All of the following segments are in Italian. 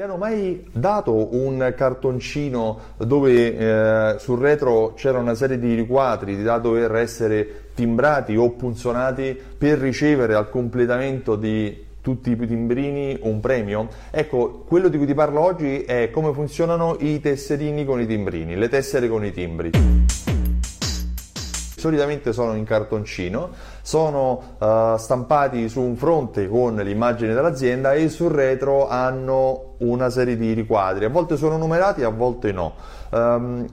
Ti hanno mai dato un cartoncino dove eh, sul retro c'era una serie di riquadri da dover essere timbrati o punzonati per ricevere al completamento di tutti i timbrini un premio? Ecco, quello di cui ti parlo oggi è come funzionano i tesserini con i timbrini, le tessere con i timbri solitamente sono in cartoncino, sono uh, stampati su un fronte con l'immagine dell'azienda e sul retro hanno una serie di riquadri, a volte sono numerati, a volte no. Um,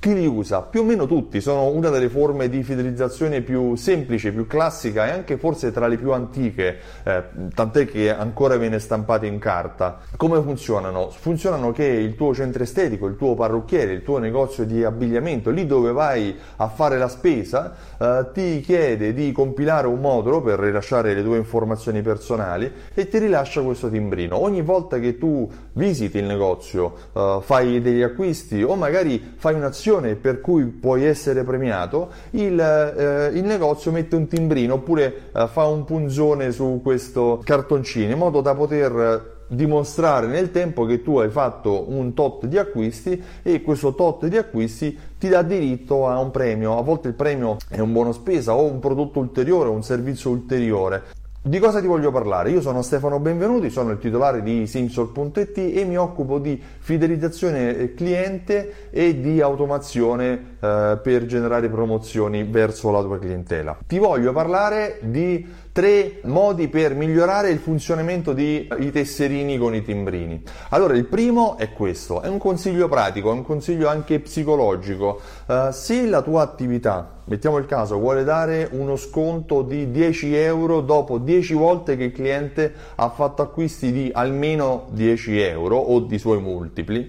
chi li usa? Più o meno tutti, sono una delle forme di fidelizzazione più semplice, più classica e anche forse tra le più antiche, eh, tant'è che ancora viene stampata in carta. Come funzionano? Funzionano che il tuo centro estetico, il tuo parrucchiere, il tuo negozio di abbigliamento, lì dove vai a fare la spesa, eh, ti chiede di compilare un modulo per rilasciare le tue informazioni personali e ti rilascia questo timbrino. Ogni volta che tu visiti il negozio, eh, fai degli acquisti o magari fai un'azione per cui puoi essere premiato, il, eh, il negozio mette un timbrino oppure eh, fa un punzone su questo cartoncino in modo da poter dimostrare nel tempo che tu hai fatto un tot di acquisti e questo tot di acquisti ti dà diritto a un premio. A volte il premio è un buono spesa o un prodotto ulteriore, un servizio ulteriore. Di cosa ti voglio parlare? Io sono Stefano Benvenuti, sono il titolare di Simsol.it e mi occupo di fidelizzazione cliente e di automazione eh, per generare promozioni verso la tua clientela. Ti voglio parlare di tre modi per migliorare il funzionamento dei tesserini con i timbrini. Allora, il primo è questo, è un consiglio pratico, è un consiglio anche psicologico. Uh, se la tua attività mettiamo il caso, vuole dare uno sconto di 10 euro dopo 10 volte che il cliente ha fatto acquisti di almeno 10 euro o di suoi multipli,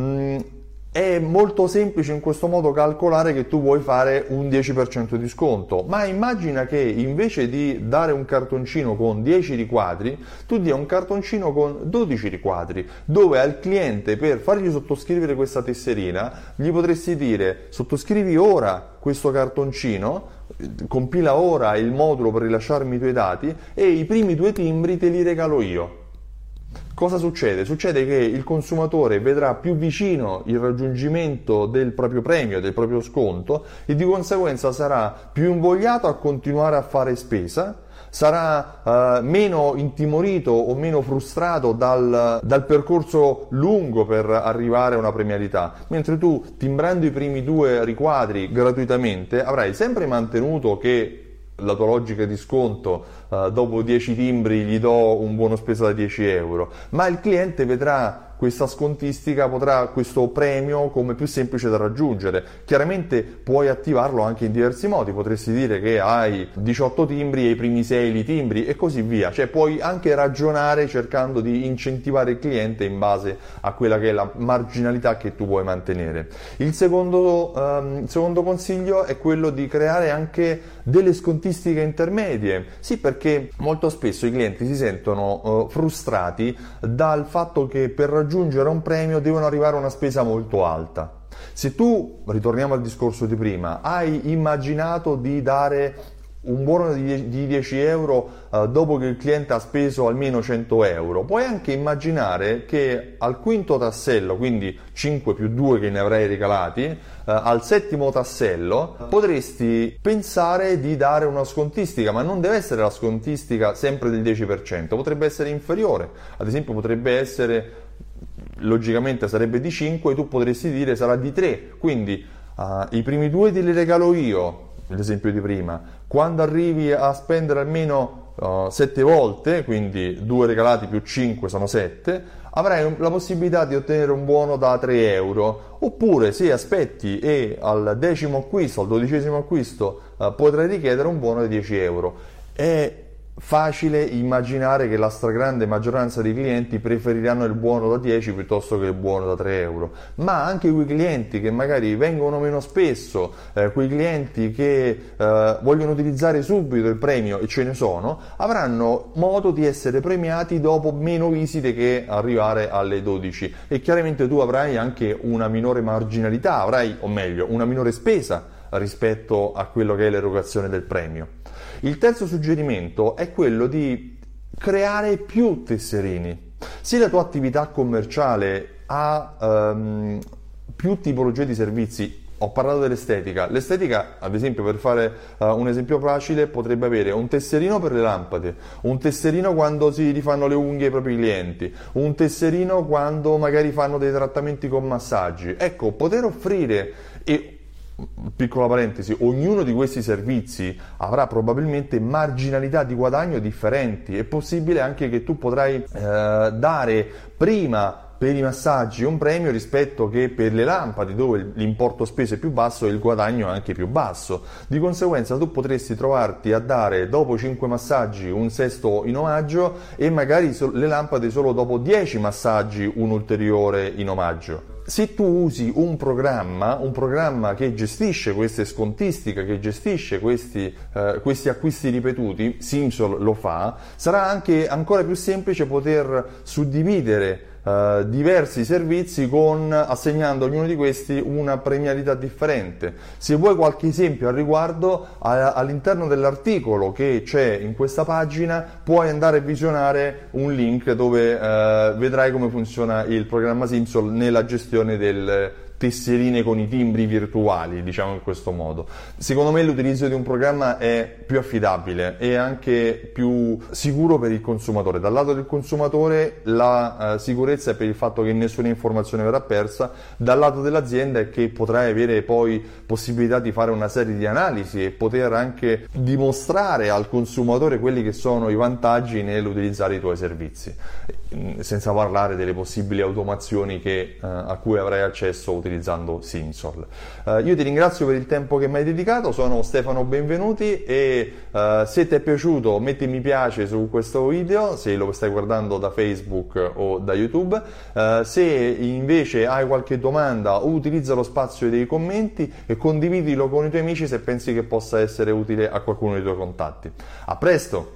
mm, è molto semplice in questo modo calcolare che tu vuoi fare un 10% di sconto, ma immagina che invece di dare un cartoncino con 10 riquadri, tu dia un cartoncino con 12 riquadri, dove al cliente per fargli sottoscrivere questa tesserina gli potresti dire sottoscrivi ora questo cartoncino, compila ora il modulo per rilasciarmi i tuoi dati e i primi due timbri te li regalo io. Cosa succede? Succede che il consumatore vedrà più vicino il raggiungimento del proprio premio, del proprio sconto e di conseguenza sarà più invogliato a continuare a fare spesa, sarà uh, meno intimorito o meno frustrato dal, dal, percorso lungo per arrivare a una premialità, mentre tu timbrando i primi due riquadri gratuitamente avrai sempre mantenuto che la tua logica di sconto, uh, dopo 10 timbri gli do un buono spesa da 10 euro, ma il cliente vedrà questa scontistica potrà questo premio come più semplice da raggiungere. Chiaramente puoi attivarlo anche in diversi modi, potresti dire che hai 18 timbri e i primi 6 li timbri e così via, cioè puoi anche ragionare cercando di incentivare il cliente in base a quella che è la marginalità che tu vuoi mantenere. Il secondo, il secondo consiglio è quello di creare anche delle scontistiche intermedie, sì perché molto spesso i clienti si sentono uh, frustrati dal fatto che per raggiungere raggiungere un premio devono arrivare a una spesa molto alta. Se tu, ritorniamo al discorso di prima, hai immaginato di dare un buono di 10 euro uh, dopo che il cliente ha speso almeno 100 euro. Puoi anche immaginare che al quinto tassello, quindi 5 più 2 che ne avrai regalati, uh, al settimo tassello potresti pensare di dare una scontistica, ma non deve essere la scontistica sempre del 10%, potrebbe essere inferiore. Ad esempio potrebbe essere, logicamente sarebbe di 5, tu potresti dire sarà di 3, quindi uh, i primi due te li regalo io, l'esempio di prima, quando arrivi a spendere almeno uh, 7 volte, quindi 2 regalati più 5 sono 7, avrai la possibilità di ottenere un buono da 3 euro. Oppure se aspetti e al decimo acquisto, al dodicesimo acquisto, uh, potrai richiedere un buono di 10 euro. E facile immaginare che la stragrande maggioranza dei clienti preferiranno il buono da 10 piuttosto che il buono da 3 euro, ma anche quei clienti che magari vengono meno spesso, eh, quei clienti che eh, vogliono utilizzare subito il premio e ce ne sono, avranno modo di essere premiati dopo meno visite che arrivare alle 12 e chiaramente tu avrai anche una minore marginalità, avrai o meglio una minore spesa rispetto a quello che è l'erogazione del premio. Il terzo suggerimento è quello di creare più tesserini. Se la tua attività commerciale ha um, più tipologie di servizi, ho parlato dell'estetica. L'estetica, ad esempio, per fare uh, un esempio facile, potrebbe avere un tesserino per le lampade, un tesserino quando si rifanno le unghie ai propri clienti, un tesserino quando magari fanno dei trattamenti con massaggi. Ecco, poter offrire e piccola parentesi, ognuno di questi servizi avrà probabilmente marginalità di guadagno differenti. È possibile anche che tu potrai eh, dare prima per i massaggi un premio rispetto che per le lampade dove l'importo speso è più basso e il guadagno è anche più basso. Di conseguenza tu potresti trovarti a dare dopo 5 massaggi un sesto in omaggio e magari le lampade solo dopo 10 massaggi un ulteriore in omaggio se tu usi un programma, un programma che gestisce queste scontistiche, che gestisce questi, eh, questi, acquisti ripetuti, Simsol lo fa, sarà anche ancora più semplice poter suddividere Uh, diversi servizi con, assegnando a ognuno di questi una premialità differente. Se vuoi qualche esempio al riguardo, a, all'interno dell'articolo che c'è in questa pagina puoi andare a visionare un link dove uh, vedrai come funziona il programma Simsol nella gestione del tesserine con i timbri virtuali, diciamo in questo modo. Secondo me l'utilizzo di un programma è più affidabile e anche più sicuro per il consumatore. Dal lato del consumatore la uh, sicurezza è per il fatto che nessuna informazione verrà persa, dal lato dell'azienda è che potrai avere poi possibilità di fare una serie di analisi e poter anche dimostrare al consumatore quelli che sono i vantaggi nell'utilizzare i tuoi servizi, senza parlare delle possibili automazioni che, uh, a cui avrai accesso utilizzando Simsol. Uh, io ti ringrazio per il tempo che mi hai dedicato, sono Stefano Benvenuti e uh, se ti è piaciuto metti mi piace su questo video, se lo stai guardando da Facebook o da YouTube, uh, se invece hai qualche domanda utilizza lo spazio dei commenti e condividilo con i tuoi amici se pensi che possa essere utile a qualcuno dei tuoi contatti. A presto!